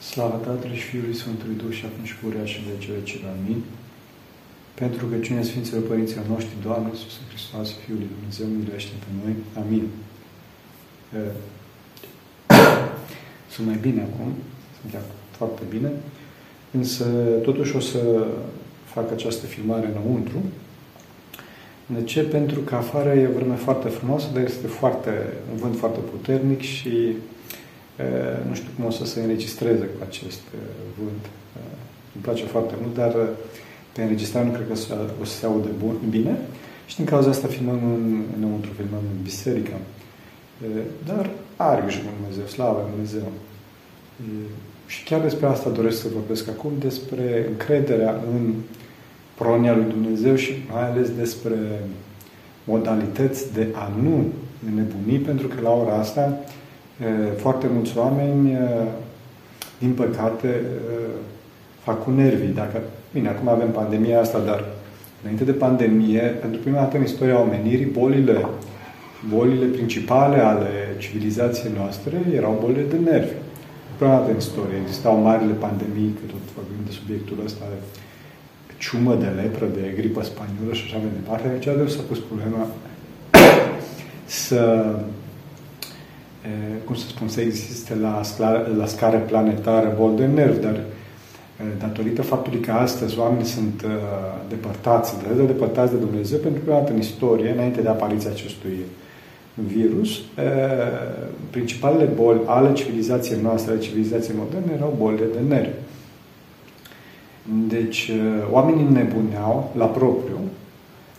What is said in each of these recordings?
Slavă Tatălui și Fiului Sfântului Duh și acum și purea și vece vece. Amin. Pentru că cine Sfinților Părinților noștri, Doamne Iisus Hristos, Fiul lui Dumnezeu, miluiește pe noi. Amin. Sunt mai bine acum, sunt foarte bine, însă totuși o să fac această filmare înăuntru. De ce? Pentru că afară e o vreme foarte frumoasă, dar este foarte, un vânt foarte puternic și nu știu cum o să se înregistreze cu acest vânt. Îmi place foarte mult, dar pe înregistrare nu cred că o să se aude bun, bine. Și din cauza asta filmăm în, înăuntru, filmăm în biserică. Dar are grijă Dumnezeu, slavă Dumnezeu. Și chiar despre asta doresc să vorbesc acum, despre încrederea în pronia lui Dumnezeu și mai ales despre modalități de a nu înnebuni, pentru că la ora asta foarte mulți oameni, din păcate, fac cu nervii. Dacă, bine, acum avem pandemia asta, dar înainte de pandemie, pentru prima dată în istoria omenirii, bolile, bolile principale ale civilizației noastre erau bolile de nervi. Prima dată în istorie existau marile pandemii, că tot vorbim de subiectul ăsta de ciumă de lepră, de gripă spaniolă și așa mai departe. Deci s-a pus problema să cum să spun, să existe la, la scară planetară bol de nervi, dar datorită faptului că astăzi oamenii sunt depărtați, de depărtați de Dumnezeu pentru prima dată în istorie, înainte de apariția acestui virus, principalele boli ale civilizației noastre, ale civilizației moderne, erau bolile de nervi. Deci, oamenii nebuneau la propriu,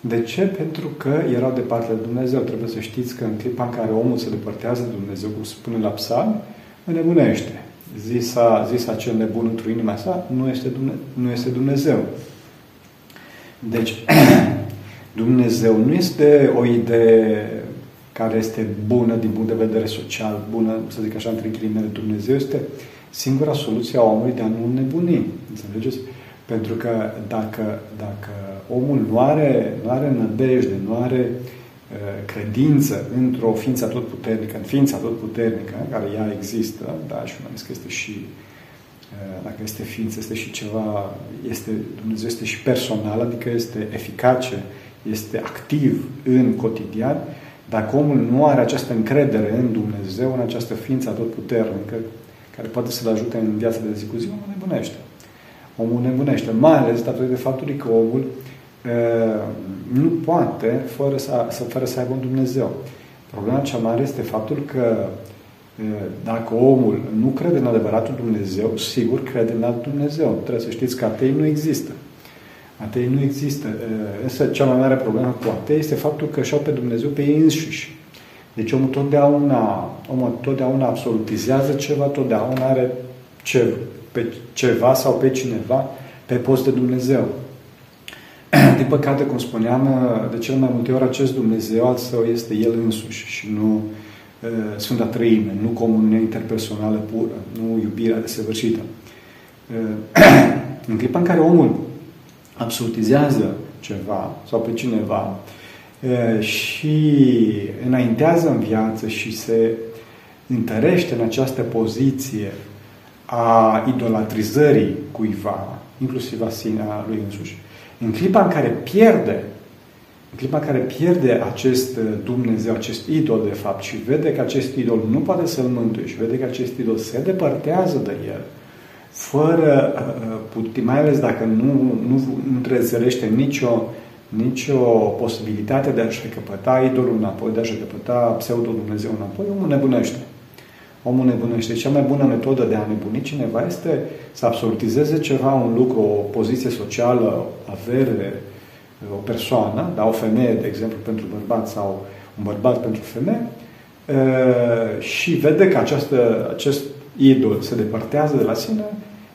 de ce? Pentru că erau departe de Dumnezeu. Trebuie să știți că în clipa în care omul se depărtează de Dumnezeu, cum spune la psalm, înnebunește. Zisa, zisa cel nebun într-o inima sa, nu este, Dumnezeu, nu este Dumnezeu. Deci, Dumnezeu nu este o idee care este bună din punct de vedere social, bună, să zic așa, între ghilimele. Dumnezeu este singura soluție a omului de a nu nebuni. Înțelegeți? Pentru că dacă, dacă omul nu are, nu are nădejde, nu are uh, credință într-o ființă tot puternică, în ființa tot puternică, care ea există, da, și un că este și, uh, dacă este ființă, este și ceva, este, Dumnezeu este și personal, adică este eficace, este activ în cotidian, dacă omul nu are această încredere în Dumnezeu, în această ființă tot puternică, care poate să-l ajute în viața de zi cu zi, omul nebunește. Omul nebunește, mai ales datorită faptului că omul uh, nu poate fără să, să, fără să aibă un Dumnezeu. Problema cea mare este faptul că uh, dacă omul nu crede în adevăratul Dumnezeu, sigur crede în alt Dumnezeu. Trebuie să știți că atei nu există. Atei nu există. Însă cea mai mare problemă cu atei este faptul că și-au pe Dumnezeu pe ei înșiși. Deci omul totdeauna, omul totdeauna absolutizează ceva, totdeauna are ce, pe ceva sau pe cineva pe post de Dumnezeu. Din păcate, cum spuneam, de cel mai multe ori acest Dumnezeu al său este El însuși și nu uh, Sfânta Trăime, nu comuniunea interpersonală pură, nu iubirea desăvârșită. Uh, în clipa în care omul absolutizează ceva sau pe cineva uh, și înaintează în viață și se întărește în această poziție a idolatrizării cuiva, inclusiv a sine, a lui însuși. În clipa în care pierde, în clipa în care pierde acest Dumnezeu, acest idol de fapt și vede că acest idol nu poate să-l mântuie și vede că acest idol se depărtează de el, fără, uh, uh, mai ales dacă nu, nu, nu trezerește nicio, nicio posibilitate de a-și recăpăta idolul înapoi, de a-și recăpăta pseudo-Dumnezeu înapoi, omul nebunește omul nebunește. Cea mai bună metodă de a nebuni cineva este să absolutizeze ceva, un lucru, o poziție socială, avere, o persoană, da, o femeie, de exemplu, pentru bărbat sau un bărbat pentru femeie, și vede că această, acest idol se depărtează de la sine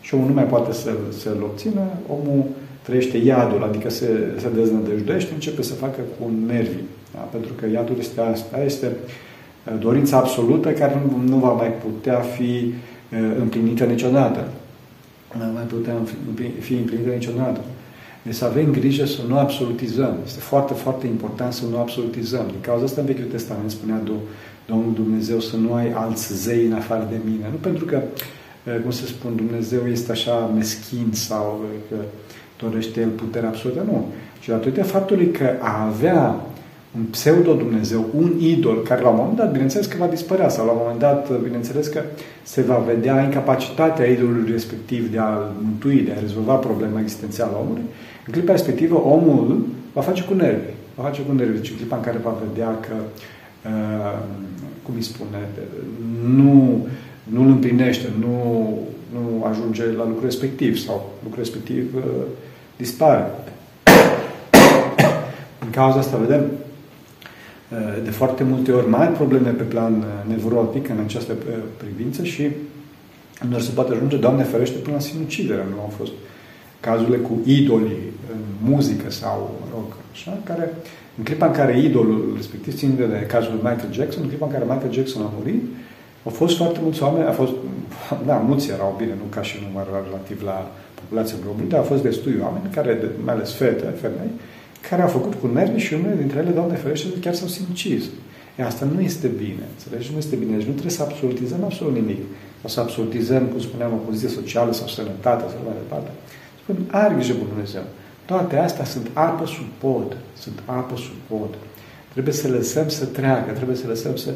și omul nu mai poate să, să-l obțină, omul trăiește iadul, adică se, se deznădăjduiește, începe să facă cu nervi. Da? Pentru că iadul este asta, este dorința absolută care nu, nu va mai putea fi împlinită niciodată. Nu va mai putea fi împlinită niciodată. Deci să avem grijă să nu absolutizăm. Este foarte, foarte important să nu absolutizăm. Din cauza asta în Vechiul Testament spunea Domnul Dumnezeu să nu ai alți zei în afară de mine. Nu pentru că cum să spun, Dumnezeu este așa meschin sau că dorește El puterea absolută. Nu. Și datorită faptului că a avea un pseudo-Dumnezeu, un idol, care la un moment dat, bineînțeles că va dispărea, sau la un moment dat, bineînțeles că se va vedea incapacitatea idolului respectiv de a-l mântui, de a rezolva problema existențială a omului, în clipa respectivă, omul va face cu nervi. Va face cu nervi. Deci în clipa în care va vedea că, uh, cum îi spune, nu, nu îl împlinește, nu, nu ajunge la lucrul respectiv sau lucrul respectiv uh, dispare. în cauza asta vedem uh, de foarte multe ori mari probleme pe plan uh, nevrotic în această uh, privință și nu se poate ajunge, Doamne ferește, până la sinucidere. Nu au fost cazurile cu idolii în muzică sau, mă rog, așa, care în clipa în care idolul respectiv țin de cazul lui Michael Jackson, în clipa în care Michael Jackson a murit, au fost foarte mulți oameni, a fost, da, mulți erau bine, nu ca și număr relativ la populația globului, dar au fost destui oameni, care, mai ales fete, femei, care au făcut cu nervi și unele dintre ele, Doamne ferește, chiar s-au sinucis. E, asta nu este bine, înțelegi? Nu este bine. Deci nu trebuie să absolutizăm absolut nimic. Sau să absolutizăm, cum spuneam, o poziție socială sau sănătate sau mai departe. Spun, are grijă cu Dumnezeu. Toate astea sunt apă sub pod. Sunt apă sub pod. Trebuie să lăsăm să treacă, trebuie să lăsăm să...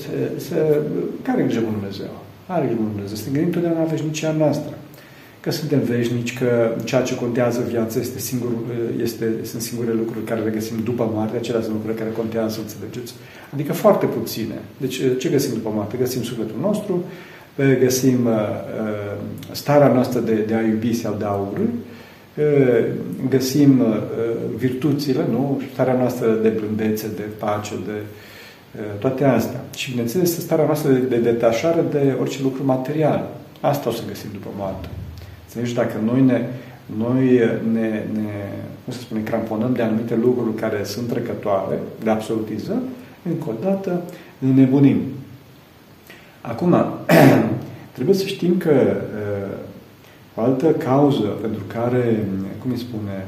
să, să care grijă cu Dumnezeu? Are grijă cu Dumnezeu. Să ne gândim totdeauna la veșnicia noastră că suntem veșnici, că ceea ce contează viața este singur, este, sunt singure lucruri care le găsim după moarte, acelea sunt lucruri care contează, înțelegeți? Adică foarte puține. Deci ce găsim după moarte? Găsim sufletul nostru, găsim uh, uh, starea noastră de, de a iubi sau de a urâ, uh, găsim uh, virtuțile, nu? Starea noastră de blândețe, de pace, de uh, toate astea. Și, bineînțeles, starea noastră de, de detașare de orice lucru material. Asta o să găsim după moarte. Înțelegi? Dacă noi ne, noi ne, ne cum să spune, cramponăm de anumite lucruri care sunt trecătoare, de absolutizăm, încă o dată înnebunim. Acum, trebuie să știm că uh, o altă cauză pentru care, cum îi spune,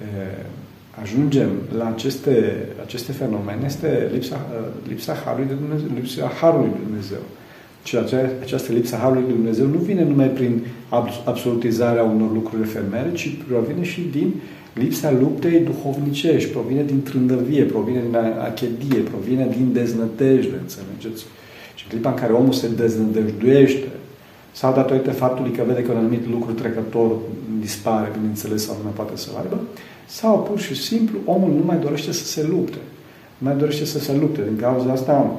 uh, ajungem la aceste, aceste fenomene este lipsa, uh, lipsa Harului de Dumnezeu. Lipsa Harului de Dumnezeu. Și această lipsă Harului de Dumnezeu nu vine numai prin absolutizarea unor lucruri efemere, ci provine și din lipsa luptei duhovnicești, provine din trândăvie, provine din achedie, provine din deznădejde, înțelegeți? Și clipa în care omul se deznădejduiește, sau datorită faptului că vede că un anumit lucru trecător dispare, bineînțeles, sau nu mai poate să-l aibă, sau pur și simplu omul nu mai dorește să se lupte. Nu mai dorește să se lupte. Din cauza asta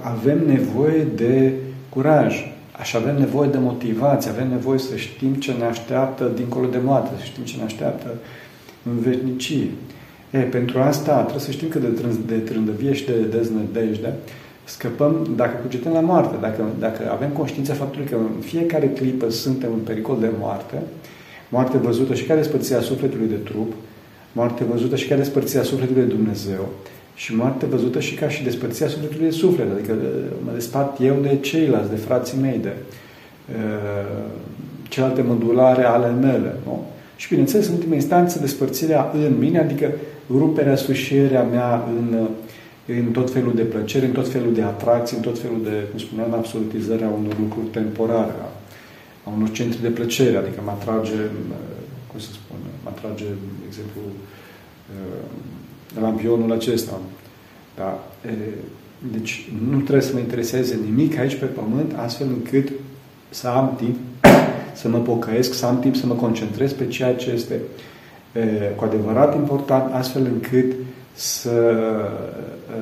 avem nevoie de curaj, aș avem nevoie de motivație, avem nevoie să știm ce ne așteaptă dincolo de moarte, să știm ce ne așteaptă în veșnicie. E, pentru asta trebuie să știm că de, trând, de trândăvie și de deznădejde scăpăm dacă cugetăm la moarte, dacă, dacă avem conștiința faptului că în fiecare clipă suntem în pericol de moarte, moarte văzută și care despărțirea sufletului de trup, moarte văzută și care despărțirea sufletului de Dumnezeu, și moarte văzută și ca și despărțirea sufletului de suflet, adică uh, mă despart eu de ceilalți, de frații mei, de uh, celelalte mădulare ale mele. Nu? Și bineînțeles, în ultima instanță, despărțirea în mine, adică ruperea, sfârșirea mea în, în tot felul de plăcere, în tot felul de atracții, în tot felul de, cum spuneam, absolutizarea unor lucruri temporare, a, a unor centri de plăcere, adică mă atrage, uh, cum să spun, mă atrage, de exemplu, lampionul acesta. Da? E, deci nu trebuie să mă intereseze nimic aici pe pământ, astfel încât să am timp să mă pocăiesc, să am timp să mă concentrez pe ceea ce este e, cu adevărat important, astfel încât să,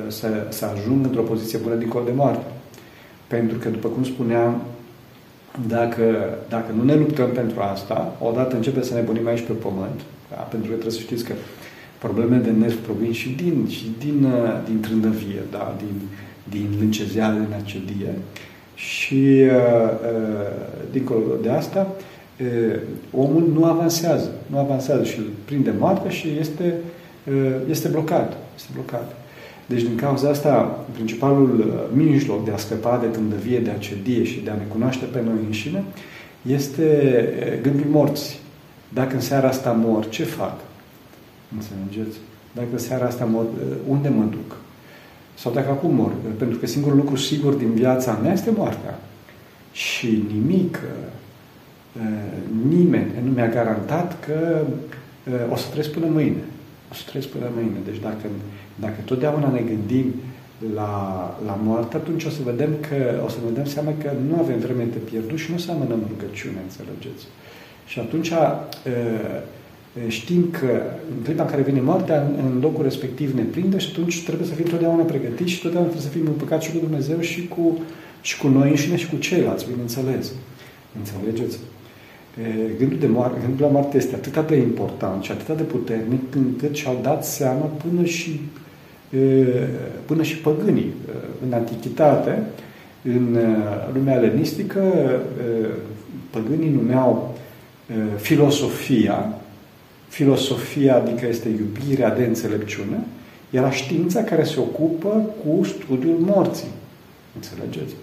să, să ajung într-o poziție bună dincolo de moarte. Pentru că, după cum spuneam, dacă, dacă nu ne luptăm pentru asta, odată începe să ne bunim aici pe pământ, da? pentru că trebuie să știți că probleme de nervi provin și din, și din, uh, din trândăvie, da? din, din lâncezeală, din acedie. Și uh, uh, dincolo de asta, uh, omul nu avansează. Nu avansează și îl prinde moartea și este, uh, este blocat. Este blocat. Deci, din cauza asta, principalul uh, mijloc de a scăpa de trândăvie, de acedie și de a ne cunoaște pe noi înșine, este uh, gândul morții. Dacă în seara asta mor, ce fac? Înțelegeți? Dacă seara asta mă, unde mă duc? sau dacă acum mor, pentru că singurul lucru sigur din viața mea este moartea. Și nimic, nimeni nu mi-a garantat că o să trăiesc până mâine. O să trăiesc până mâine. Deci dacă, dacă totdeauna ne gândim la, la moarte, atunci o să vedem că, o să ne dăm seama că nu avem vreme de pierdut și nu o să amânăm rugăciune, înțelegeți? Și atunci știm că în clipa în care vine moartea, în locul respectiv ne prinde și atunci trebuie să fim totdeauna pregătiți și totdeauna trebuie să fim împăcați și cu Dumnezeu și cu, și cu noi înșine și cu ceilalți, bineînțeles. Înțelegeți? Gândul, de moarte, gândul la moarte este atât de important și atât de puternic încât și-au dat seama până și, până și păgânii. În antichitate, în lumea elenistică, păgânii numeau filosofia, filosofia adică este iubirea de înțelepciune, era știința care se ocupă cu studiul morții. Înțelegeți?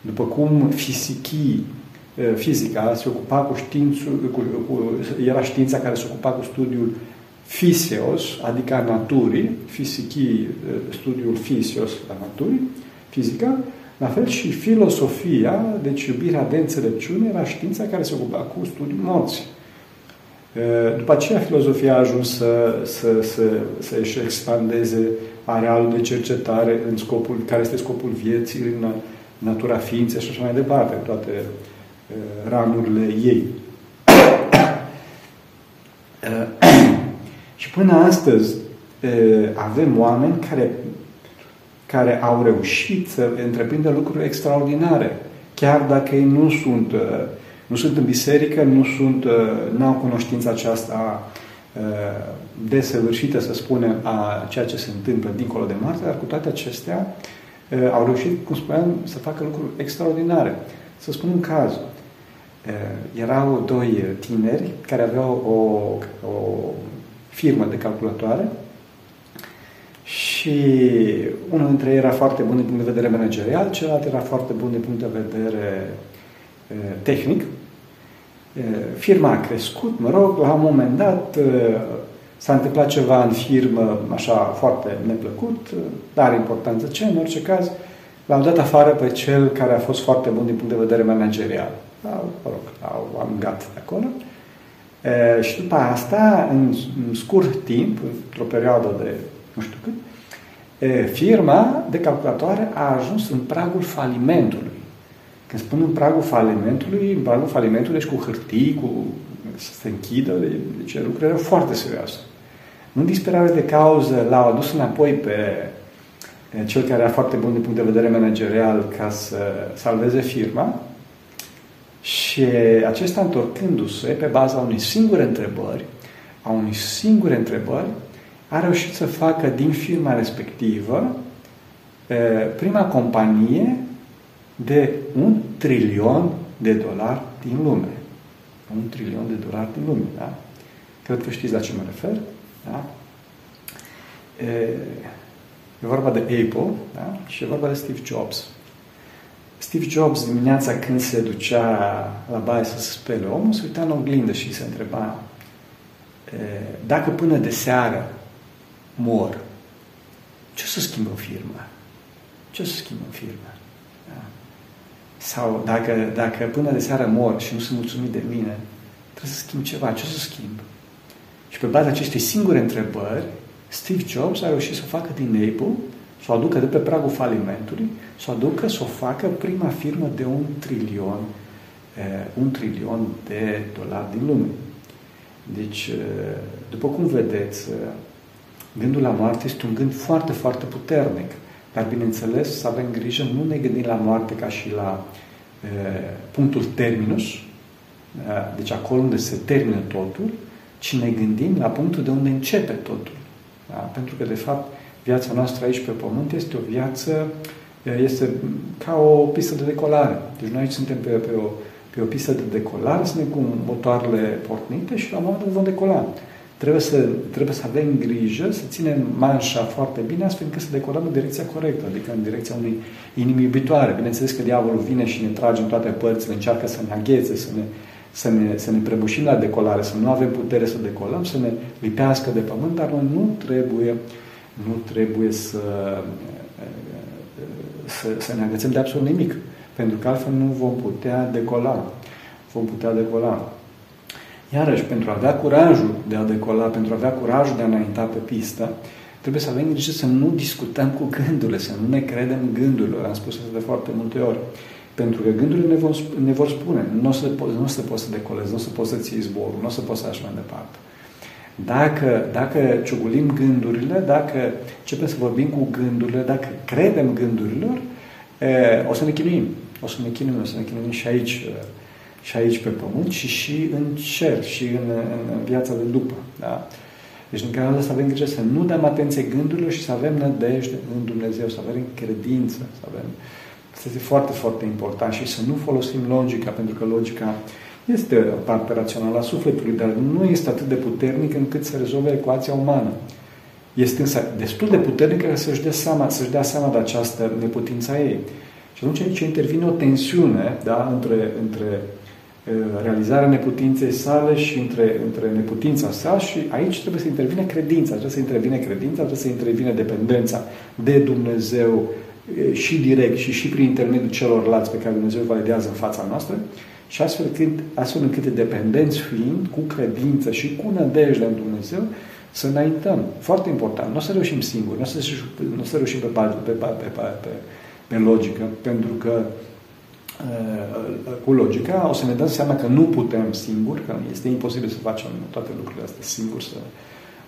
După cum fizicii fizica se ocupa cu științul, cu, cu, era știința care se ocupa cu studiul fiseos, adică a naturii, fizicii, studiul fiseos a naturii, fizica, la fel și filosofia, deci iubirea de înțelepciune, era știința care se ocupa cu studiul morții. După aceea, filozofia a ajuns să, să, să, să își expandeze arealul de cercetare în scopul, care este scopul vieții, în natura ființei și așa mai departe, toate ramurile ei. și până astăzi avem oameni care, care au reușit să întreprindă lucruri extraordinare, chiar dacă ei nu sunt, nu sunt în biserică, nu sunt, nu au cunoștința aceasta desăvârșită, să spunem, a ceea ce se întâmplă dincolo de moarte, dar cu toate acestea au reușit, cum spuneam, să facă lucruri extraordinare. Să spun un caz. Erau doi tineri care aveau o, o firmă de calculatoare și unul dintre ei era foarte bun din punct de vedere managerial, celălalt era foarte bun din punct de vedere tehnic. Firma a crescut, mă rog, la un moment dat s-a întâmplat ceva în firmă, așa, foarte neplăcut, dar importanță ce, în orice caz, l-au dat afară pe cel care a fost foarte bun din punct de vedere managerial. Au, mă rog, au amgat de acolo. E, și după asta, în, în scurt timp, într-o perioadă de nu știu cât, e, firma de calculatoare a ajuns în pragul falimentului. Când spun în pragul falimentului, în pragul falimentului, deci cu hârtii, cu să se închidă, deci lucrurile foarte serioase. În disperare de cauză, l-au adus înapoi pe cel care era foarte bun din punct de vedere managerial ca să salveze firma și acesta întorcându-se pe baza unei singure întrebări, a unei singure întrebări, a reușit să facă din firma respectivă prima companie de un trilion de dolari din lume. Un trilion de dolari din lume, da? Cred că știți la ce mă refer, da? E, e vorba de Apple, da? Și e vorba de Steve Jobs. Steve Jobs dimineața când se ducea la baie să se spele omul, se uita în oglindă și se întreba dacă până de seară mor, ce o să schimbă firma? Ce o să schimbă firma? Da? Sau dacă, dacă până de seară mor și nu sunt mulțumit de mine, trebuie să schimb ceva. Ce o să schimb? Și pe baza acestei singure întrebări, Steve Jobs a reușit să o facă din Apple să o aducă de pe pragul falimentului, să o aducă să o facă prima firmă de un trilion, uh, un trilion de dolari din lume. Deci, uh, după cum vedeți, uh, gândul la moarte este un gând foarte, foarte puternic. Dar, bineînțeles, să avem grijă, nu ne gândim la moarte ca și la uh, punctul terminus, uh, deci acolo unde se termină totul, ci ne gândim la punctul de unde începe totul. Da? Pentru că, de fapt, viața noastră aici pe pământ este o viață, este ca o pistă de decolare. Deci noi aici suntem pe, pe, o, pe o pistă de decolare, suntem cu motoarele pornite și la un moment dat vom decola. Trebuie să, trebuie să avem grijă, să ținem manșa foarte bine, astfel încât să decolăm în direcția corectă, adică în direcția unei inimi iubitoare. Bineînțeles că diavolul vine și ne trage în toate părțile, încearcă să ne aghețe, să ne, să ne, să ne prăbușim la decolare, să nu avem putere să decolăm, să ne lipească de pământ, dar noi nu trebuie Nu trebuie să, să, să ne agățăm de absolut nimic, pentru că altfel nu vom putea decola. Vom putea decola. Iarăși, pentru a avea curajul de a decola, pentru a avea curajul de a înainta pe pistă, trebuie să avem grijă să nu discutăm cu gândurile, să nu ne credem gândurile. Am spus asta de foarte multe ori. Pentru că gândurile ne vor, ne vor spune, nu o să, nu o să poți să decolezi, nu o să poți să ții zborul, nu o să poți să așa mai departe. Dacă, dacă ciugulim gândurile, dacă începem să vorbim cu gândurile, dacă credem gândurilor, e, o să ne chinuim. O să ne chinuim, o să ne chinuim și aici, și aici pe pământ și și în cer și în, în, în viața de după. Da? Deci în cazul ăsta avem grijă să nu dăm atenție gândurilor și să avem nădejde în Dumnezeu, să avem credință, să avem... Asta este foarte, foarte important și să nu folosim logica, pentru că logica este o parte rațională a sufletului, dar nu este atât de puternic încât să rezolve ecuația umană. Este însă destul de puternică ca să-și dea seama, să-și dea seama de această neputință a ei. Și atunci aici intervine o tensiune da, între, între realizarea neputinței sale și între, între neputința sa și aici trebuie să intervine credința, trebuie să intervine credința, trebuie să intervine dependența de Dumnezeu și direct și și prin intermediul celorlalți pe care Dumnezeu validează în fața noastră și astfel, când, astfel încât dependenți fiind, cu credință și cu nădejde în Dumnezeu, să înaintăm. Foarte important. Nu o să reușim singuri, nu o să, nu o să reușim pe, pe, pe, pe, pe, pe logică, pentru că cu logica o să ne dăm seama că nu putem singuri, că este imposibil să facem toate lucrurile astea singuri, să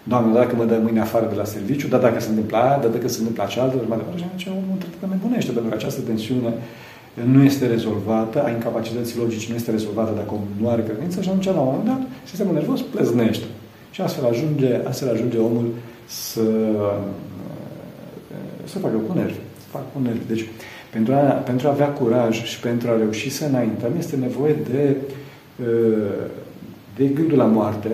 Doamne, dacă mă dă mâine afară de la serviciu, dar dacă se întâmplă aia, dar dacă se întâmplă cealaltă, mai departe, și atunci omul trebuie că nebunește, pentru că această tensiune nu este rezolvată, a incapacității logice nu este rezolvată dacă omul nu are credință și atunci, la un moment dat, sistemul nervos pleznește. Și astfel ajunge, astfel ajunge omul să, să facă cu nervi. Să facă cu nervi. Deci, pentru a, pentru a avea curaj și pentru a reuși să înaintăm, este nevoie de, de gândul la moarte,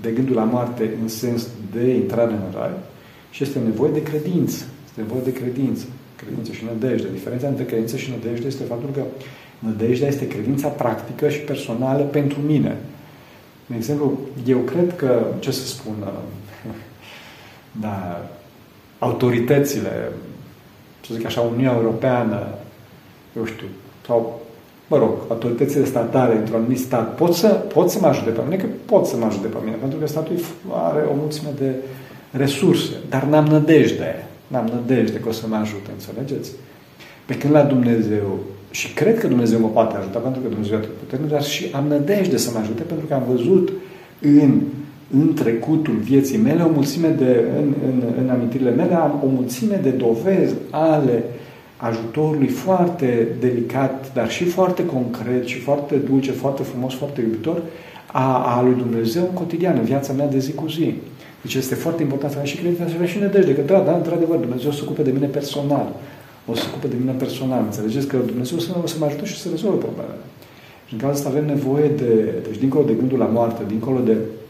de gândul la moarte în sens de intrare în rai și este nevoie de credință. Este nevoie de credință. Credință și nădejde. Diferența între credință și nădejde este faptul că nădejdea este credința practică și personală pentru mine. De exemplu, eu cred că, ce să spun, da, autoritățile, să zic așa, Uniunea Europeană, eu știu, sau, mă rog, autoritățile statale într-un anumit stat pot să, pot să mă ajute pe mine, că pot să mă ajute pe mine, pentru că statul are o mulțime de resurse, dar n-am nădejde, n-am nădejde că o să mă ajute, înțelegeți? Pe când la Dumnezeu, și cred că Dumnezeu mă poate ajuta, pentru că Dumnezeu e puternic, dar și am nădejde să mă ajute, pentru că am văzut în în trecutul vieții mele, o mulțime de, în, în, în amintirile mele, am o mulțime de dovezi ale ajutorului foarte delicat, dar și foarte concret și foarte dulce, foarte frumos, foarte iubitor a, a lui Dumnezeu în cotidian, în viața mea de zi cu zi. Deci este foarte important să avem și credința, să avem și nădejde, că da, da, într-adevăr, Dumnezeu se ocupe de mine personal. O să se ocupe de mine personal. Înțelegeți că Dumnezeu o să mă ajute și să rezolve problemele. Și în cazul ăsta avem nevoie de, deci dincolo de gândul la moarte, dincolo de Uh,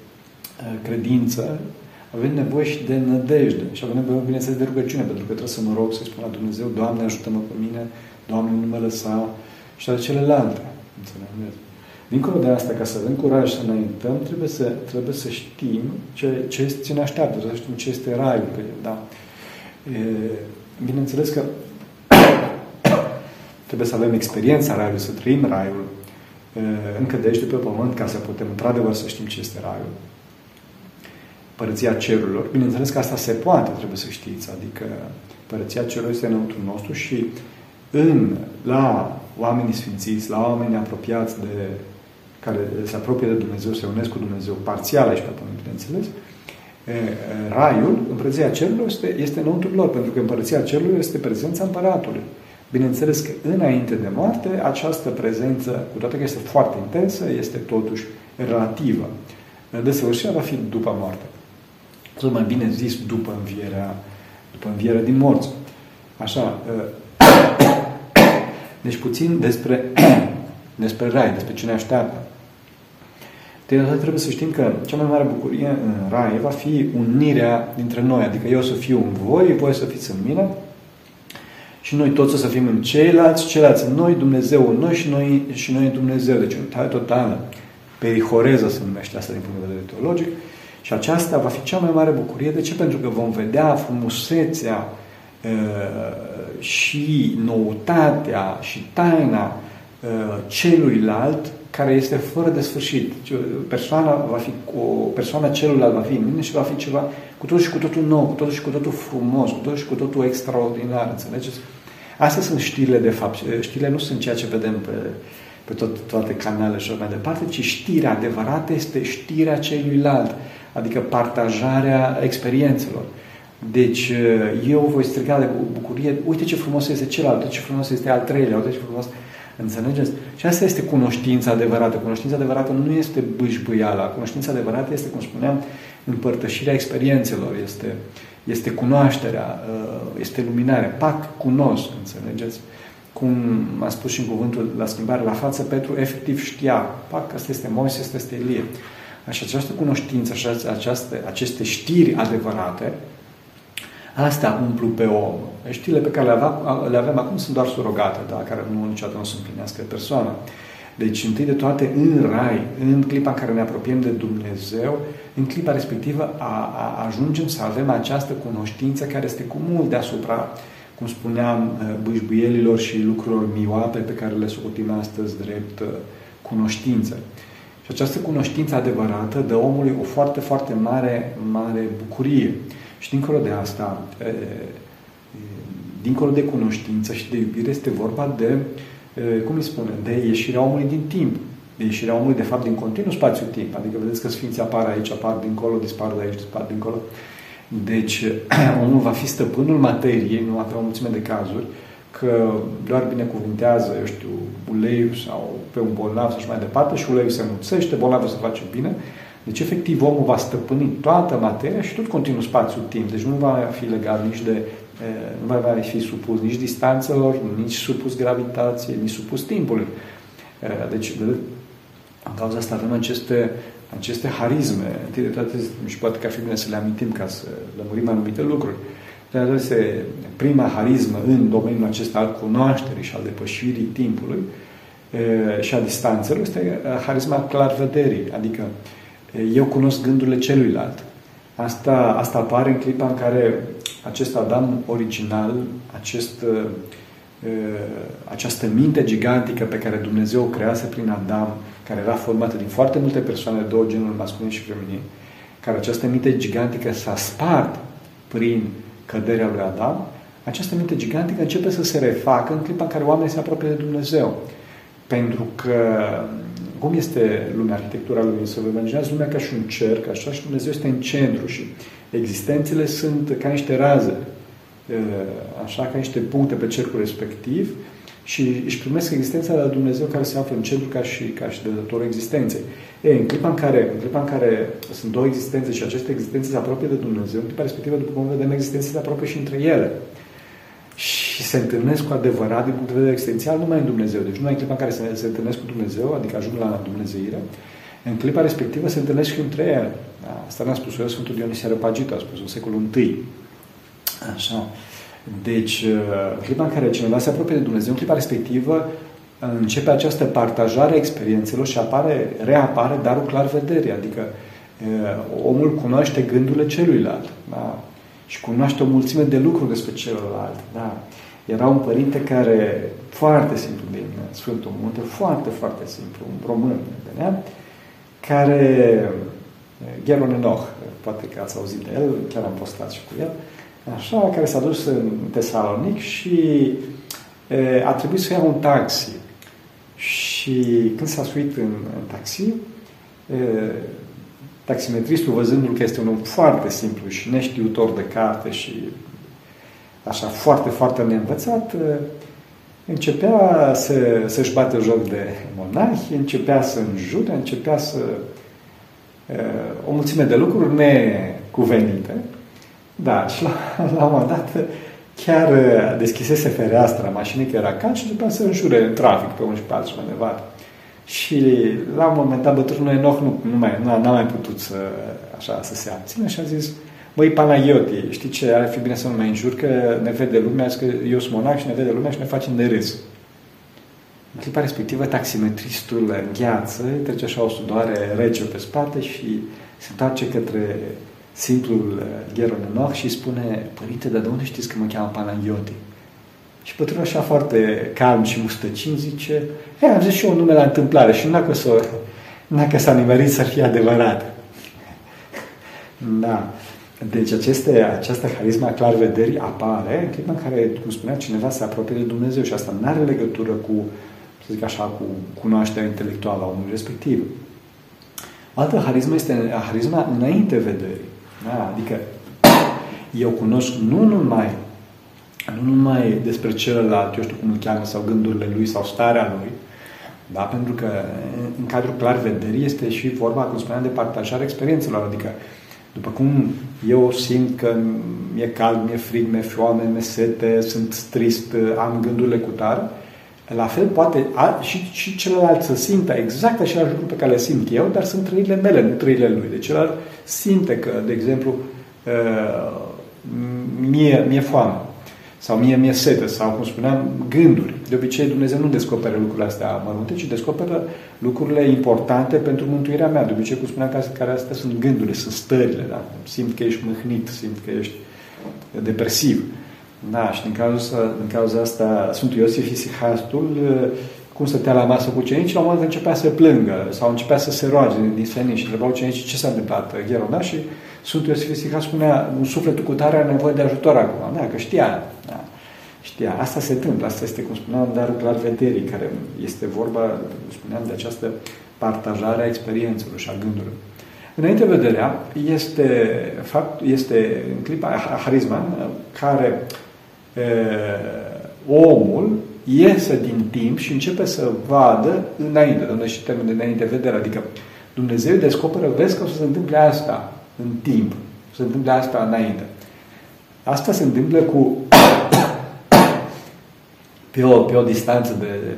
credință, avem nevoie și de nădejde. Și avem nevoie, bineînțeles, de rugăciune, pentru că trebuie să mă rog, să-i spun la Dumnezeu, Doamne, ajută-mă pe mine, Doamne, nu mă lăsa, și toate celelalte. Înțelegeți? Dincolo de asta, ca să avem curaj să înaintăm, trebuie să, trebuie să știm ce, ce, ce ne așteaptă, trebuie să știm ce este raiul. Că, da. E, bineînțeles că trebuie să avem experiența raiului, să trăim raiul e, încă de aici de pe pământ, ca să putem într-adevăr să știm ce este raiul părăția cerurilor. Bineînțeles că asta se poate, trebuie să știți, adică părăția cerurilor este înăuntru nostru și în, la oamenii sfințiți, la oamenii apropiați de care se apropie de Dumnezeu, se unesc cu Dumnezeu, parțial aici pe pământ, bineînțeles, raiul, împărăția cerurilor, este, este înăuntru lor, pentru că împărăția cerurilor este prezența împăratului. Bineînțeles că înainte de moarte, această prezență, cu toate că este foarte intensă, este totuși relativă. Desăvârșirea va fi după moarte sau mai bine zis, după învierea, după învierea din morți. Așa. Deci puțin despre, despre rai, despre ce ne așteaptă. De trebuie să știm că cea mai mare bucurie în rai va fi unirea dintre noi, adică eu să fiu în voi, voi să fiți în mine și noi toți să fim în ceilalți, ceilalți în noi, Dumnezeu în noi și noi, și noi în Dumnezeu. Deci unitate totală. Perihoreză se numește asta din punct de vedere teologic Și aceasta va fi cea mai mare bucurie. De ce? Pentru că vom vedea frumusețea și noutatea și taina celuilalt care este fără de sfârșit. Persoana va fi, o persoană celuilalt va fi în mine și va fi ceva cu totul și cu totul nou, cu totul și cu totul frumos, cu totul și cu totul extraordinar, înțelegeți? Astea sunt știrile de fapt. Știrile nu sunt ceea ce vedem pe, pe tot, toate canalele și mai departe, ci știrea adevărată este știrea celuilalt, adică partajarea experiențelor. Deci eu voi striga de bucurie, uite ce frumos este celălalt, uite ce frumos este al treilea, uite ce frumos Înțelegeți? Și asta este cunoștința adevărată. Cunoștința adevărată nu este bâșbâiala. Cunoștința adevărată este, cum spuneam, împărtășirea experiențelor, este, este cunoașterea, uh, este luminarea. Pac, cunosc, înțelegeți? Cum a spus și în cuvântul la schimbare la față, Petru efectiv știa. Pac, asta este Moise, asta este Elie. Așa, această cunoștință, așa, aceaste, aceste știri adevărate, Asta umplu pe om. Știrile pe care le avem, le avem acum sunt doar surogate, da, care nu niciodată nu se împlinească persoana. Deci, întâi de toate, în rai, în clipa în care ne apropiem de Dumnezeu, în clipa respectivă a, a, ajungem să avem această cunoștință care este cu mult deasupra, cum spuneam, bâșbuielilor și lucrurilor mioape pe care le socotim astăzi drept cunoștință. Și această cunoștință adevărată dă omului o foarte, foarte mare, mare bucurie. Și dincolo de asta, dincolo de cunoștință și de iubire, este vorba de, cum îi spune, de ieșirea omului din timp. De ieșirea omului, de fapt, din continuu spațiu-timp. Adică vedeți că Sfinții apar aici, apar dincolo, dispar de aici, dispar dincolo. Deci, omul va fi stăpânul materiei, nu avea o mulțime de cazuri, că doar binecuvintează, eu știu, uleiul sau pe un bolnav sau și mai departe și uleiul se mulțește, bolnavul se face bine, deci, efectiv, omul va stăpâni toată materia și tot continuu spațiul-timp. Deci nu va fi legat nici de nu va fi supus nici distanțelor, nici supus gravitației, nici supus timpului. Deci, în cauza asta avem aceste, aceste harisme. Întâi de toate, și poate că ar fi bine să le amintim ca să lămurim anumite lucruri. De este prima harismă în domeniul acesta al cunoașterii și al depășirii timpului și a distanțelor este harisma clarvederii, adică eu cunosc gândurile celuilalt. Asta, asta apare în clipa în care acest Adam original, acest, uh, uh, această minte gigantică pe care Dumnezeu o crease prin Adam, care era formată din foarte multe persoane, două genuri masculin și feminin, care această minte gigantică s-a spart prin căderea lui Adam, această minte gigantică începe să se refacă în clipa în care oamenii se apropie de Dumnezeu. Pentru că cum este lumea, arhitectura lui? Să vă imaginați lumea ca și un cerc, așa, și Dumnezeu este în centru și existențele sunt ca niște raze, așa, ca niște puncte pe cercul respectiv și își primesc existența de la Dumnezeu care se află în centru ca și, ca și dădătorul existenței. E, în clipa în, care, în clipa în care sunt două existențe și aceste existențe se apropie de Dumnezeu, în clipa respectivă, după cum vedem, existențele se apropie și între ele și se întâlnesc cu adevărat din punct de vedere existențial numai în Dumnezeu. Deci nu în clipa în care se, se întâlnesc cu Dumnezeu, adică ajung la Dumnezeire, în clipa respectivă se întâlnesc și între ele. Da? Asta ne-a spus eu Sfântul Dionisie Areopagita, a spus în secolul I. Așa. Deci, în clipa în care cineva se apropie de Dumnezeu, în clipa respectivă, începe această partajare a experiențelor și apare, reapare darul clar vederii, adică omul cunoaște gândurile celuilalt. Da? și cunoaște o mulțime de lucruri despre celălalt. Da. Era un părinte care, foarte simplu din Sfântul Munte, foarte, foarte simplu, un român venea, care, Gheron Enoch, poate că ați auzit de el, chiar am postat și cu el, așa, care s-a dus în Tesalonic și e, a trebuit să ia un taxi. Și când s-a suit în, în taxi, e, taximetristul, văzându-l că este un om foarte simplu și neștiutor de carte și așa foarte, foarte neînvățat, începea să, să-și bate joc de monahi, începea să înjure, începea să o mulțime de lucruri necuvenite. Da, și la, la un moment dat chiar deschisese fereastra mașinii, că era cald și începea să înjure în trafic pe unul și pe altul și mai departe. Și la un moment dat bătrânul Enoch nu, nu mai, nu, n-a mai putut să, așa, să se abțină și a zis Măi, Panagiotie, știi ce? Ar fi bine să nu mai înjur că ne vede lumea, că eu sunt monac și ne vede lumea și ne facem de râs. În clipa respectivă, taximetristul în gheață, trece așa o sudoare rece pe spate și se întoarce către simplul Gheronimoc și spune, Părinte, dar de unde știți că mă cheamă Panagioti? Și bătrânul așa foarte calm și mustăcin zice, e, am zis și eu un nume la întâmplare și nu că s-a, că s-a nimerit să fie adevărat. da. Deci aceste, această harisma clarvederii apare în clipa în care, cum spunea, cineva se apropie de Dumnezeu și asta nu are legătură cu, să zic așa, cu cunoașterea intelectuală a omului respectiv. Altă harismă este harisma înainte vederii. Da? Adică eu cunosc nu numai nu numai despre celălalt, eu știu cum îl cheamă, sau gândurile lui, sau starea lui, da? pentru că în cadrul clar vederii este și vorba, cum spuneam, de partajarea experiențelor, adică după cum eu simt că mi-e cald, mi-e frig, mi-e foame, mi-e sete, sunt trist, am gândurile cu tare, la fel poate a, și, și celălalt să simtă exact același lucru pe care le simt eu, dar sunt trăirile mele, nu trăirile lui. Deci celălalt simte că, de exemplu, uh, mie, mie foame sau mie mi-e sete, sau, cum spuneam, gânduri. De obicei, Dumnezeu nu descoperă lucrurile astea mărunte, ci descoperă lucrurile importante pentru mântuirea mea. De obicei, cum spuneam, care astea sunt gândurile, sunt stările. Da? Simt că ești mâhnit, simt că ești depresiv. Da, și din cauza, din cauza asta Sfântul Iosif Isihastul, cum stătea la masă cu ucenicii, la un moment începea să plângă sau începea să se roage din senin și întrebau ucenicii ce s-a întâmplat, Gheron, da? Și Sfântul Iosif Isihas spunea, un sufletul cu tare are nevoie de ajutor acum. Da, că știa. Da. Știa. Asta se întâmplă. Asta este, cum spuneam, darul clar vederii, care este vorba, spuneam, de această partajare a experiențelor și a gândurilor. Înainte vederea este, fapt, este în clipa harisma care e, omul iese din timp și începe să vadă înainte, de și termen de înainte vedere, adică Dumnezeu descoperă, vezi că o să se întâmple asta în timp, se întâmple asta înainte. Asta se întâmplă cu pe o, pe o distanță de, de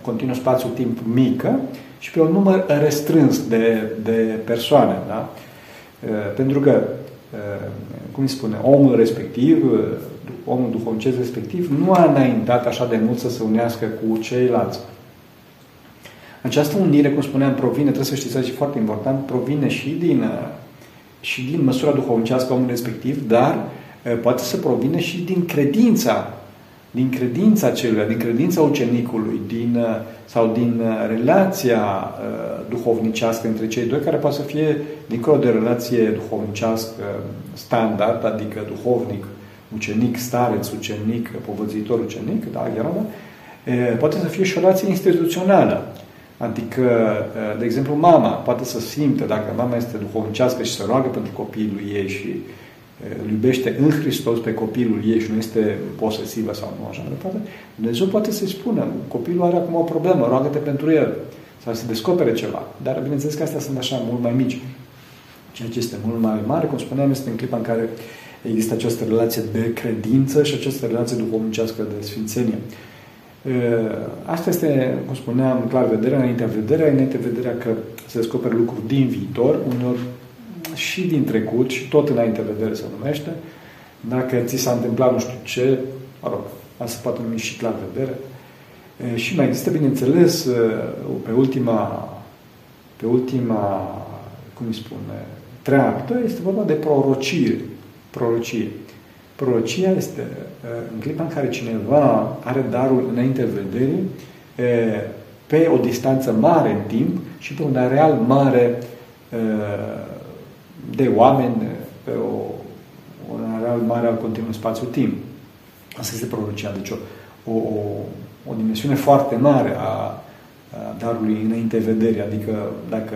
continuu spațiu-timp mică și pe un număr restrâns de, de persoane. Da? Pentru că, cum îi spune, omul respectiv, omul duhovnicesc respectiv, nu a înaintat așa de mult să se unească cu ceilalți. Această unire, cum spuneam, provine, trebuie să știți, și foarte important, provine și din, și din măsura duhovnicească a omului respectiv, dar poate să provine și din credința din credința celuilalt, din credința ucenicului, din, uh, sau din uh, relația uh, duhovnicească între cei doi, care poate să fie dincolo de relație duhovnicească standard, adică duhovnic, ucenic, stareț, ucenic, povățitor ucenic, da, Gherana, poate să fie și o relație instituțională. Adică, de exemplu, mama poate să simtă, dacă mama este duhovnicească și se roagă pentru copiii lui ei și îl iubește în Hristos pe copilul ei și nu este posesivă sau nu așa departe, Dumnezeu poate să-i spună, copilul are acum o problemă, roagă-te pentru el, sau să descopere ceva. Dar bineînțeles că astea sunt așa mult mai mici. Ceea ce este mult mai mare, cum spuneam, este în clipa în care există această relație de credință și această relație duhovnicească de sfințenie. Asta este, cum spuneam, clar vederea, înaintea vederea, înainte vederea că se descoperă lucruri din viitor, uneori și din trecut și tot înainte vedere se numește. Dacă ți s-a întâmplat nu știu ce, mă rog, asta se poate numi și clar vedere. Și mai există, bineînțeles, pe ultima, pe ultima, cum îi spune, treaptă, este vorba de prorocire. Prorocie. Prorocia este în clipa în care cineva are darul înainte vederii, pe o distanță mare în timp și pe un areal mare de oameni pe o, un areal mare al continuu spațiu-timp. Asta este prorocia. Deci o, o, o dimensiune foarte mare a, a darului înainte vederii, adică dacă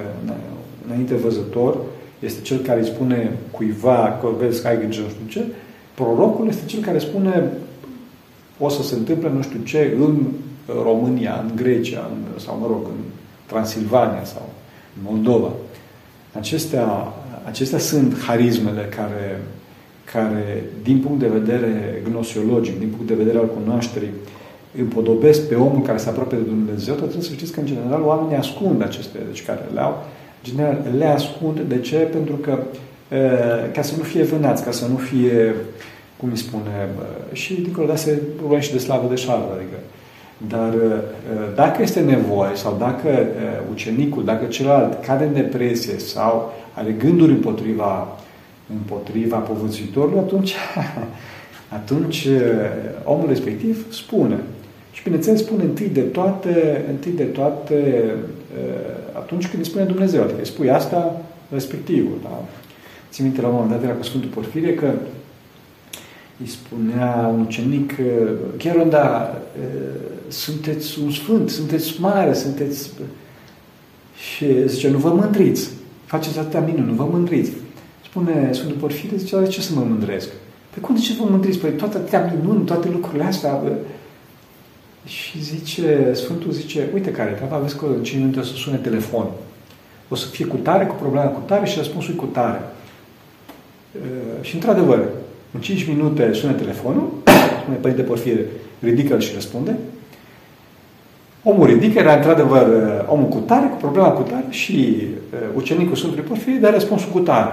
înainte văzător este cel care îi spune cuiva că vezi că ai grijă nu știu ce, prorocul este cel care spune o să se întâmple nu știu ce în România, în Grecia, în, sau mă rog, în Transilvania sau în Moldova. Acestea acestea sunt harismele care, care, din punct de vedere gnosiologic, din punct de vedere al cunoașterii, împodobesc pe omul care se apropie de Dumnezeu, dar trebuie să știți că, în general, oamenii ascund aceste, deci care le au, în general, le ascund. De ce? Pentru că ca să nu fie vânați, ca să nu fie, cum îi spune, și dincolo de asta e și de slavă de șarvă, adică Dar dacă este nevoie sau dacă ucenicul, dacă celălalt cade în depresie sau are gânduri împotriva, împotriva povățuitorului, atunci, atunci omul respectiv spune. Și bineînțeles spune întâi de toate, întâi de toate atunci când îi spune Dumnezeu, adică îi spui asta respectivul. Da? Țin minte la un moment dat era cu Sfântul Porfirie că îi spunea un ucenic, chiar onda, sunteți un sfânt, sunteți mare, sunteți... Și zice, nu vă mândriți, faceți atâtea minuni, nu vă mândriți. Spune Sfântul Porfirie, zice, de ce să mă mândresc? Pe cum de ce vă mândriți? Păi toate atâtea minuni, toate lucrurile astea... Și zice, Sfântul zice, uite care treaba, vezi că în 5 minute o să sune telefon. O să fie cu tare, cu problema cu tare și răspunsul cu tare. Și într-adevăr, în 5 minute sună telefonul, spune Părinte Porfire, ridică-l și răspunde. Omul ridică, era într-adevăr omul cu tare, cu problema cu tare și ucenicul Sfântului Porfire dă răspunsul cu tare.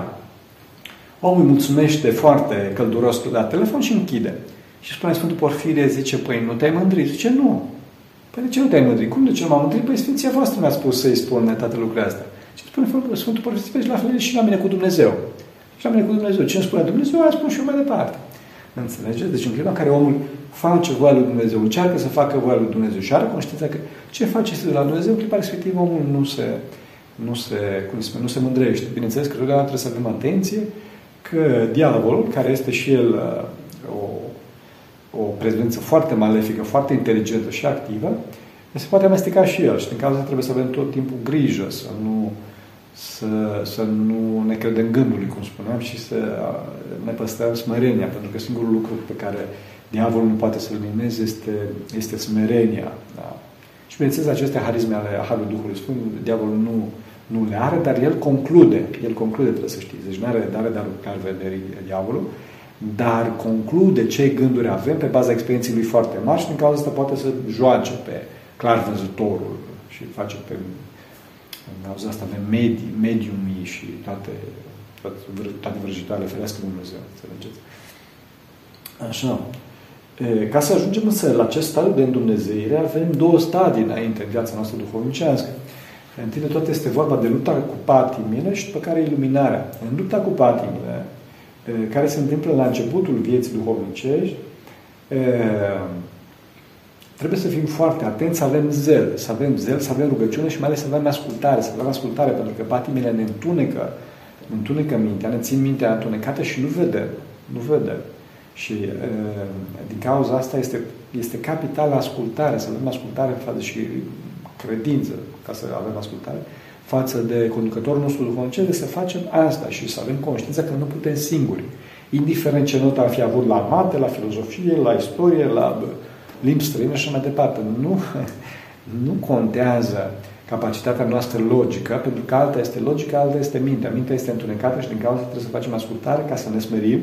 Omul îi mulțumește foarte călduros la telefon și închide. Și spune Sfântul Porfire, zice, păi nu te-ai mândrit? Zice, nu. Păi de ce nu te-ai mândrit? Cum de ce nu m-am mândrit? Păi Sfinția voastră mi-a spus să-i spun toate lucrurile astea. Și spune Sfântul Porfire, la fel și la mine cu Dumnezeu. Și la mine cu Dumnezeu. Ce îmi spune Dumnezeu, aia spun și eu mai departe. Înțelegeți? Deci în clipa în care omul face voia lui Dumnezeu, încearcă să facă voia lui Dumnezeu și are conștiința că ce face este de la Dumnezeu, în clipa respectivă omul nu se, nu se, cum spune, nu se mândrește. Bineînțeles că trebuie să avem atenție că diavolul, care este și el uh, o o prezență foarte malefică, foarte inteligentă și activă, se poate amesteca și el. Și din cauza trebuie să avem tot timpul grijă să nu, să, să nu ne credem gândului, cum spuneam, și să ne păstrăm smerenia, pentru că singurul lucru pe care diavolul nu poate să-l mineze este, este smerenia. Da? Și bineînțeles, aceste harisme ale Harului Duhului Sfânt, diavolul nu, nu le are, dar el conclude. El conclude, trebuie să știți. Deci nu are, are dar vederii diavolul, dar conclude ce gânduri avem pe baza experienței lui foarte mari și din cauza asta poate să joace pe clar văzătorul și face pe în cauza asta avem medii, mediumii și toate, toate, toate vrăjitoarele ferească Dumnezeu, înțelegeți? Așa. E, ca să ajungem însă la acest stadiu de îndumnezeire, avem două stadii înainte în viața noastră duhovnicească. Întâi de toate este vorba de lupta cu patimile și după care iluminarea. În lupta cu patimile, care se întâmplă la începutul vieții duhovnicești, trebuie să fim foarte atenți, să avem zel, să avem zel, să avem rugăciune și mai ales să avem ascultare, să avem ascultare, pentru că patimile ne întunecă, întunecă mintea, ne țin mintea întunecată și nu vedem, nu vedem. Și din cauza asta este, este capitală ascultare, să avem ascultare în față și credință, ca să avem ascultare, față de conducătorul nostru duhovnicesc, să facem asta și să avem conștiința că nu putem singuri. Indiferent ce notă ar fi avut la mate, la filozofie, la istorie, la limbi străine și așa mai departe. Nu, nu contează capacitatea noastră logică, pentru că alta este logică, alta este mintea. Mintea este întunecată și din cauza trebuie să facem ascultare ca să ne smerim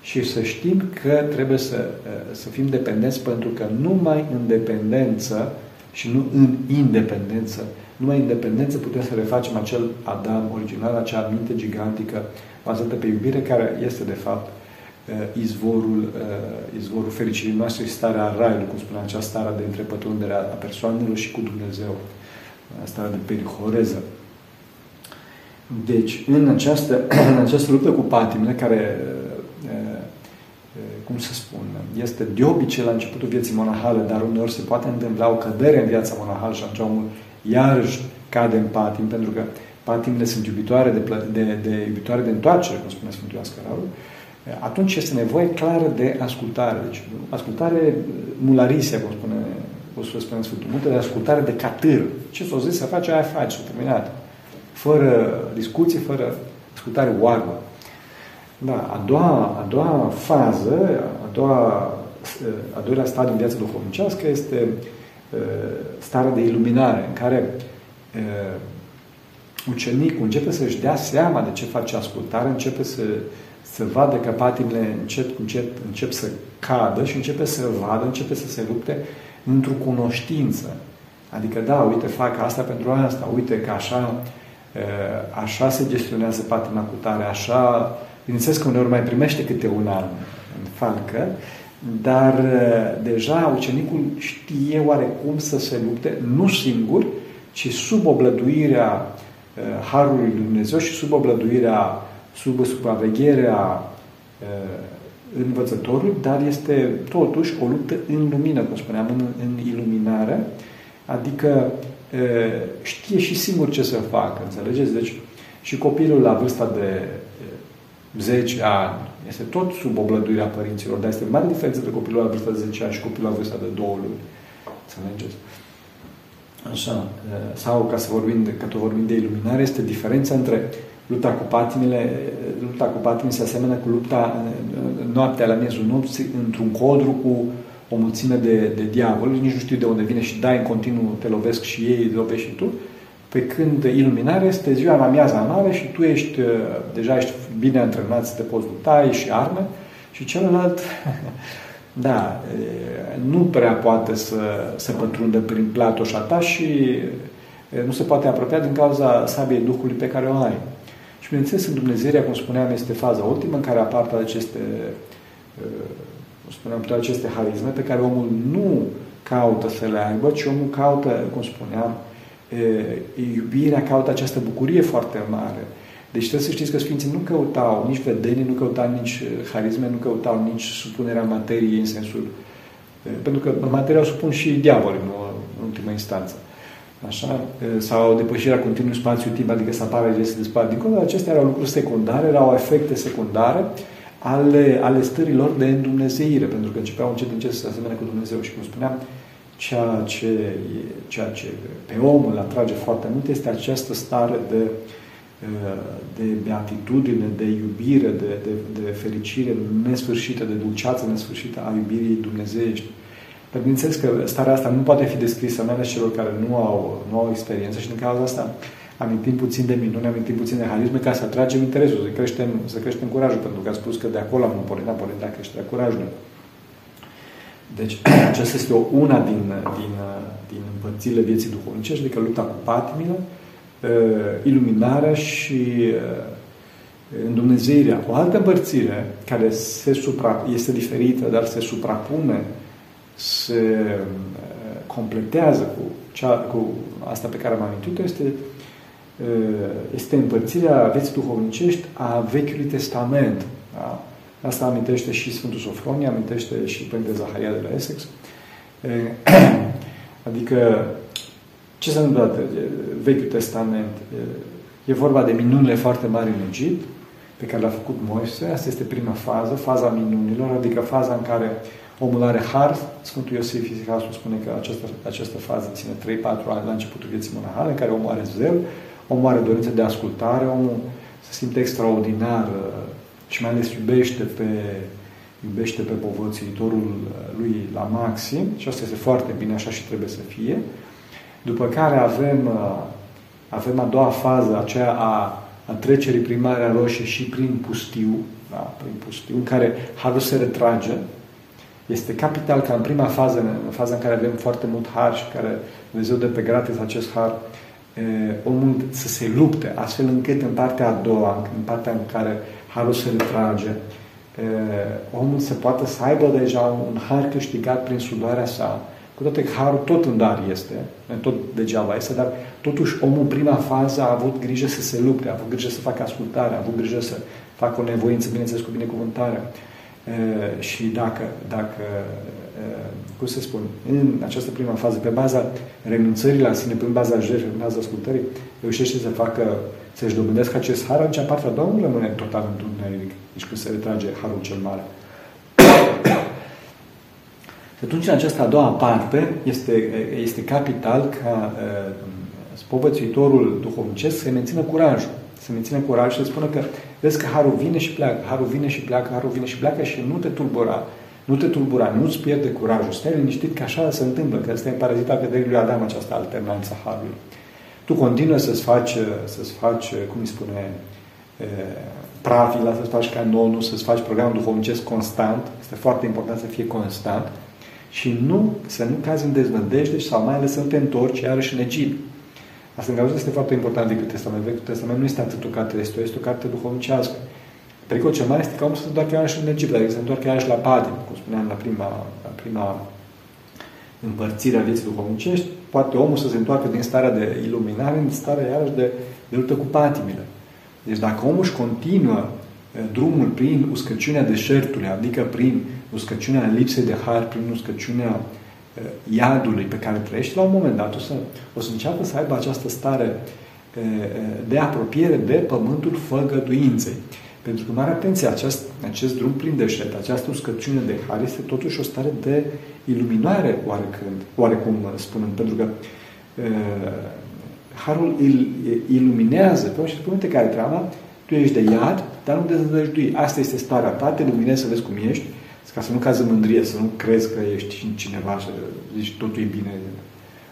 și să știm că trebuie să, să fim dependenți pentru că numai în dependență și nu în independență numai independență putem să refacem acel Adam original, acea minte gigantică bazată pe iubire, care este de fapt uh, izvorul, uh, izvorul fericirii noastre și starea raiului, cum spunea acea stare de întrepătrundere a persoanelor și cu Dumnezeu, uh, starea de perihoreză. Deci, în această, în această luptă cu patimile, care, cum să spun, este de obicei la începutul vieții monahale, dar uneori se poate întâmpla o cădere în viața monahală și atunci omul iarăși cade în patim, pentru că patimile sunt iubitoare de, de, de, iubitoare de întoarcere, cum spune Sfântul Ascararu, atunci este nevoie clară de ascultare. Deci, ascultare mularisia, cum spune, o să spune Sfântul, multă de ascultare de catâr. Ce s-o zis să face, aia face, terminat. Fără discuții, fără ascultare oarbă. Da, a doua, a doua fază, a doua, a doilea stadiu în viața duhovnicească este Uh, stare de iluminare în care uh, ucenicul începe să-și dea seama de ce face ascultare, începe să, să vadă că patimile încet, încet încep să cadă și începe să vadă, începe să se lupte într-o cunoștință. Adică, da, uite, fac asta pentru asta, uite că așa, uh, așa se gestionează patima cu tare, așa, bineînțeles că uneori mai primește câte un an în falcă, dar deja ucenicul știe oarecum să se lupte, nu singur, ci sub oblăduirea Harului Lui Dumnezeu și sub oblăduirea, sub supravegherea învățătorului, dar este totuși o luptă în lumină, cum spuneam, în, în iluminare, adică știe și singur ce să facă, înțelegeți? Deci și copilul la vârsta de 10 ani este tot sub oblăduirea părinților, dar este mare diferență între copilul la vârsta de 10 ani și copilul la vârsta de 2 luni. Înțelegeți? Așa. Sau, ca să vorbim de, că tot vorbim de iluminare, este diferența între lupta cu patimile, lupta cu patimile se aseamănă cu lupta noaptea la miezul nopții într-un codru cu o mulțime de, de diavol, nici nu știu de unde vine și dai în continuu, te lovesc și ei, lovești și tu, pe când iluminarea este ziua la miaza mare și tu ești, uh, deja ești bine antrenat să te poți lupta, ai și arme și celălalt, da, nu prea poate să, să pătrundă prin platoșa ta și nu se poate apropia din cauza sabiei Duhului pe care o ai. Și bineînțeles, în Dumnezeirea, cum spuneam, este faza ultimă în care apar toate aceste, cum spuneam, toate aceste harisme pe care omul nu caută să le aibă, ci omul caută, cum spuneam, iubirea caută această bucurie foarte mare. Deci trebuie să știți că Sfinții nu căutau nici vedenie, nu căutau nici harisme, nu căutau nici supunerea materiei în sensul... Pentru că materia o supun și diavolul în ultima instanță. Așa? Sau depășirea continuu spațiu-timp, adică să apară ce se despart dincolo. Acestea erau lucruri secundare, erau efecte secundare ale, ale stărilor de îndumnezeire, pentru că începeau încet încet să se asemene cu Dumnezeu. Și cum spuneam, ceea ce, ceea ce pe om îl atrage foarte mult este această stare de, de beatitudine, de iubire, de, de, de fericire nesfârșită, de dulceață nesfârșită a iubirii dumnezeiești. Dar bineînțeles că starea asta nu poate fi descrisă, mai ales celor care nu au, nu au experiență și din cauza asta amintim puțin de minune, amintim puțin de harisme ca să atragem interesul, să creștem, să creștem curajul, pentru că a spus că de acolo am pornit, am pornit la creșterea curajului. Deci, aceasta este o, una din, din, din împărțirile vieții duhovnicești, adică lupta cu patimile, uh, iluminarea și uh, îndumnezeirea. O altă împărțire care se supra, este diferită, dar se suprapune, se uh, completează cu, cea, cu asta pe care am amintit-o, este, este împărțirea vieții duhovnicești a Vechiului Testament. Da? Asta amintește și Sfântul Sofronie, amintește și Părinte Zaharia de la Essex. Adică, ce se întâmplă Vechiul Testament? E vorba de minunile foarte mari în Egipt, pe care le-a făcut Moise. Asta este prima fază, faza minunilor, adică faza în care omul are har. Sfântul Iosif Isihasul spune că această, această fază ține 3-4 ani la începutul vieții monahale, în care omul are zel, omul are dorință de ascultare, omul se simte extraordinar și mai ales iubește pe, iubește pe povățuitorul lui la maxim și asta este foarte bine, așa și trebuie să fie. După care avem, avem a doua fază, aceea a, a trecerii prin Marea Roșie și prin pustiu, da, prin pustiu, în care harul se retrage. Este capital ca în prima fază, în faza în care avem foarte mult har și care Dumnezeu dă pe gratis acest har, omul să se lupte, astfel încât în partea a doua, în partea în care harul se retrage, omul se poate să aibă deja un har câștigat prin sudoarea sa, cu toate că harul tot în dar este, tot degeaba este, dar totuși omul în prima fază a avut grijă să se lupte, a avut grijă să facă ascultare, a avut grijă să facă o nevoință, bineînțeles, cu binecuvântare. Și dacă, dacă cum să spun, în această prima fază, pe baza renunțării la sine, pe baza jertfei, pe baza ascultării, reușește să facă să-și dobândesc acest har, atunci partea a doua nu rămâne total întuneric, nici când se retrage harul cel mare. Și atunci, în această a doua parte, este, este capital ca uh, spovățuitorul duhovnicesc să mențină curajul. Să mențină curaj și să spună că vezi că harul vine și pleacă, harul vine și pleacă, harul vine și pleacă și nu te tulbura. Nu te tulbura, nu-ți pierde curajul. Stai liniștit că așa se întâmplă, că asta e parazita vederii lui Adam, această alternanță a harului tu continuă să-ți faci, să-ți faci cum îi spune, pravila, să-ți faci canonul, să-ți faci programul duhovnicesc constant. Este foarte important să fie constant. Și nu, să nu cazi în deznădejde sau mai ales să nu te întorci iarăși în Egipt. Asta în cazul este foarte important Vechiul Testament. Vechiul Testament nu este atât o carte este, este o carte duhovnicească. Pericolul cel mare este că omul să se întoarcă iarăși în Egipt, adică să se întoarcă iarăși la Padim, cum spuneam la prima, la prima împărțire a vieții duhovnicești, poate omul să se întoarcă din starea de iluminare în starea iarăși de, de luptă cu patimile. Deci dacă omul își continuă drumul prin uscăciunea deșertului, adică prin uscăciunea lipsei de har, prin uscăciunea iadului pe care trăiește, la un moment dat o să, o să înceapă să aibă această stare de apropiere de pământul făgăduinței. Pentru că, mare atenție, acest, acest drum plin de șet, această uscăciune de har este totuși o stare de iluminare oarecând, oarecum spunând, pentru că uh, harul il, iluminează pe și spune care treaba, tu ești de iad, dar nu dezvădăjdui. Asta este starea ta, te luminezi să vezi cum ești, ca să nu cazi în mândrie, să nu crezi că ești cineva și zici totul e bine,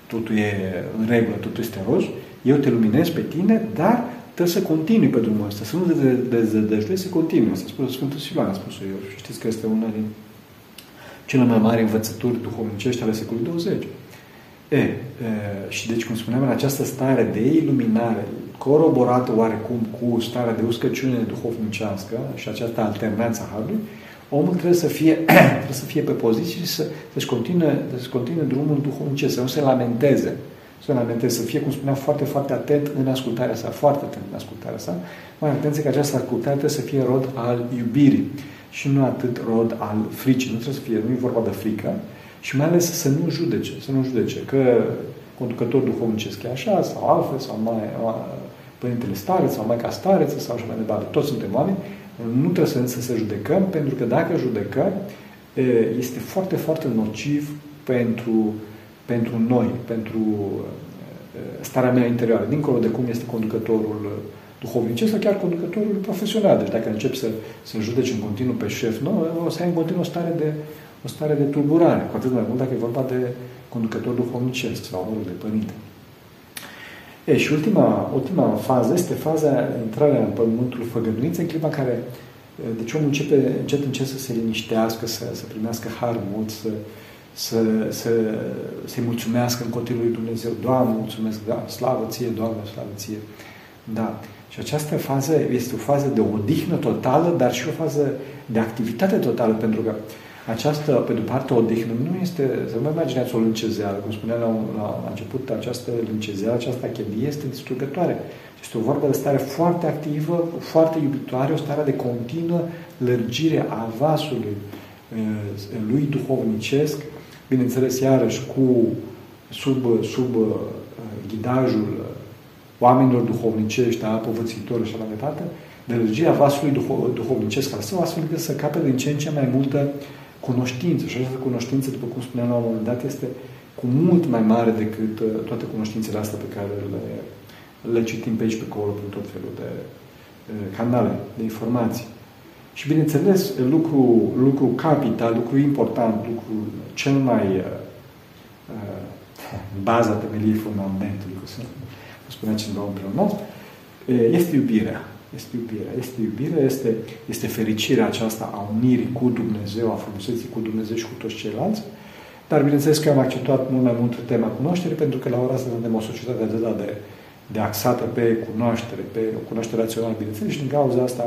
totul e în regulă, totul este roz. Eu te luminez pe tine, dar trebuie să continui pe drumul ăsta, să nu dezvădăjdui, să continui. Asta spune Sfântul Siluan, a spus eu. Știți că este una din cele mai mari învățături duhovnicești ale secolului 20. E, e, și deci, cum spuneam, în această stare de iluminare, coroborată oarecum cu starea de uscăciune duhovnicească și această alternanță a Harului, omul trebuie să fie, trebuie să fie pe poziție și să, să-și continue, să continue drumul duhovnicesc, să nu se lamenteze. Să se lamenteze, să fie, cum spuneam, foarte, foarte atent în ascultarea sa, foarte atent în ascultarea sa. Mai atenție că această ascultare trebuie să fie rod al iubirii și nu atât rod al fricii. Nu trebuie să fie, nu e vorba de frică, și mai ales să nu judece, să nu judece că conducător duhovnicesc e așa sau altfel, sau mai părintele stareț sau maica stareță sau așa mai departe. Toți suntem oameni. Nu trebuie să, să se judecăm, pentru că dacă judecăm, este foarte, foarte nociv pentru, pentru noi, pentru starea mea interioară, dincolo de cum este conducătorul duhovnicesc sau chiar conducătorul profesional. Deci dacă începi să, să judeci în continuu pe șef, nu, o să ai în continuu o stare de, o stare de tulburare, cu atât mai mult dacă e vorba de conducător duhovnicesc sau rolul de părinte. E, și ultima, ultima fază este faza intrarea în pământul făgăduinței, în clipa care deci omul începe încet încet să se liniștească, să, să primească har mult, să, să, să, să-i mulțumească în continuu lui Dumnezeu. Doamne, mulțumesc, da, slavă ție, Doamne, slavă ție. Da. Și această fază este o fază de odihnă totală, dar și o fază de activitate totală, pentru că această, pe de parte, odihnă nu este, să nu mai imaginați o lâncezeală, cum spuneam la, la început, această lâncezeală, această achedie este distrugătoare. Este o vorbă de stare foarte activă, foarte iubitoare, o stare de continuă lărgire a vasului lui duhovnicesc, bineînțeles, iarăși, cu sub, sub ghidajul oamenilor duhovnicești, a povățitori și așa mai departe, de lărgirea vasului duhovnicesc al său, astfel încât să capete din ce în ce mai multă cunoștință. Și această cunoștință, după cum spuneam la un moment dat, este cu mult mai mare decât uh, toate cunoștințele astea pe care le, le citim pe aici, pe acolo, prin tot felul de uh, canale de informații. Și bineînțeles, lucru, lucru capital, lucru important, lucru cel mai uh, uh baza temeliei fundamentului, cum spunea cineva împreună, este iubirea. Este iubirea. Este iubirea, este, este fericirea aceasta a unirii cu Dumnezeu, a frumuseții cu Dumnezeu și cu toți ceilalți. Dar bineînțeles că am accentuat mult mai mult tema cunoaștere, pentru că la ora asta suntem o societate atât de, de axată pe cunoaștere, pe o cunoaștere rațională, bineînțeles, și din cauza asta,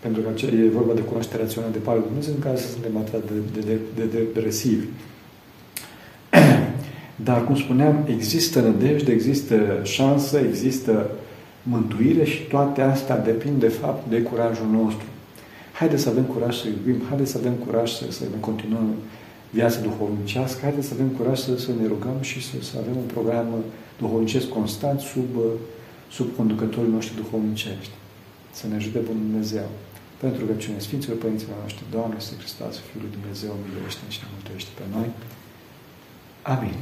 pentru că e vorba de cunoaștere rațională de partea Dumnezeu, în care suntem atât de, de, de, de, de depresivi. Dar, cum spuneam, există nădejde, există șansă, există mântuire și toate astea depind de fapt de curajul nostru. Haideți să avem curaj să iubim, haideți să avem curaj să, să ne continuăm viața duhovnicească, haideți să avem curaj să, să ne rugăm și să, să avem un program duhovnicesc constant sub, sub conducătorii noștri duhovnicești. Să ne ajute Bunul Dumnezeu. Pentru rugăciune Sfinților Părinților noștri, Doamne, Să Hristos, Fiul lui Dumnezeu, miluiește și ne mântuiește pe noi. Amin.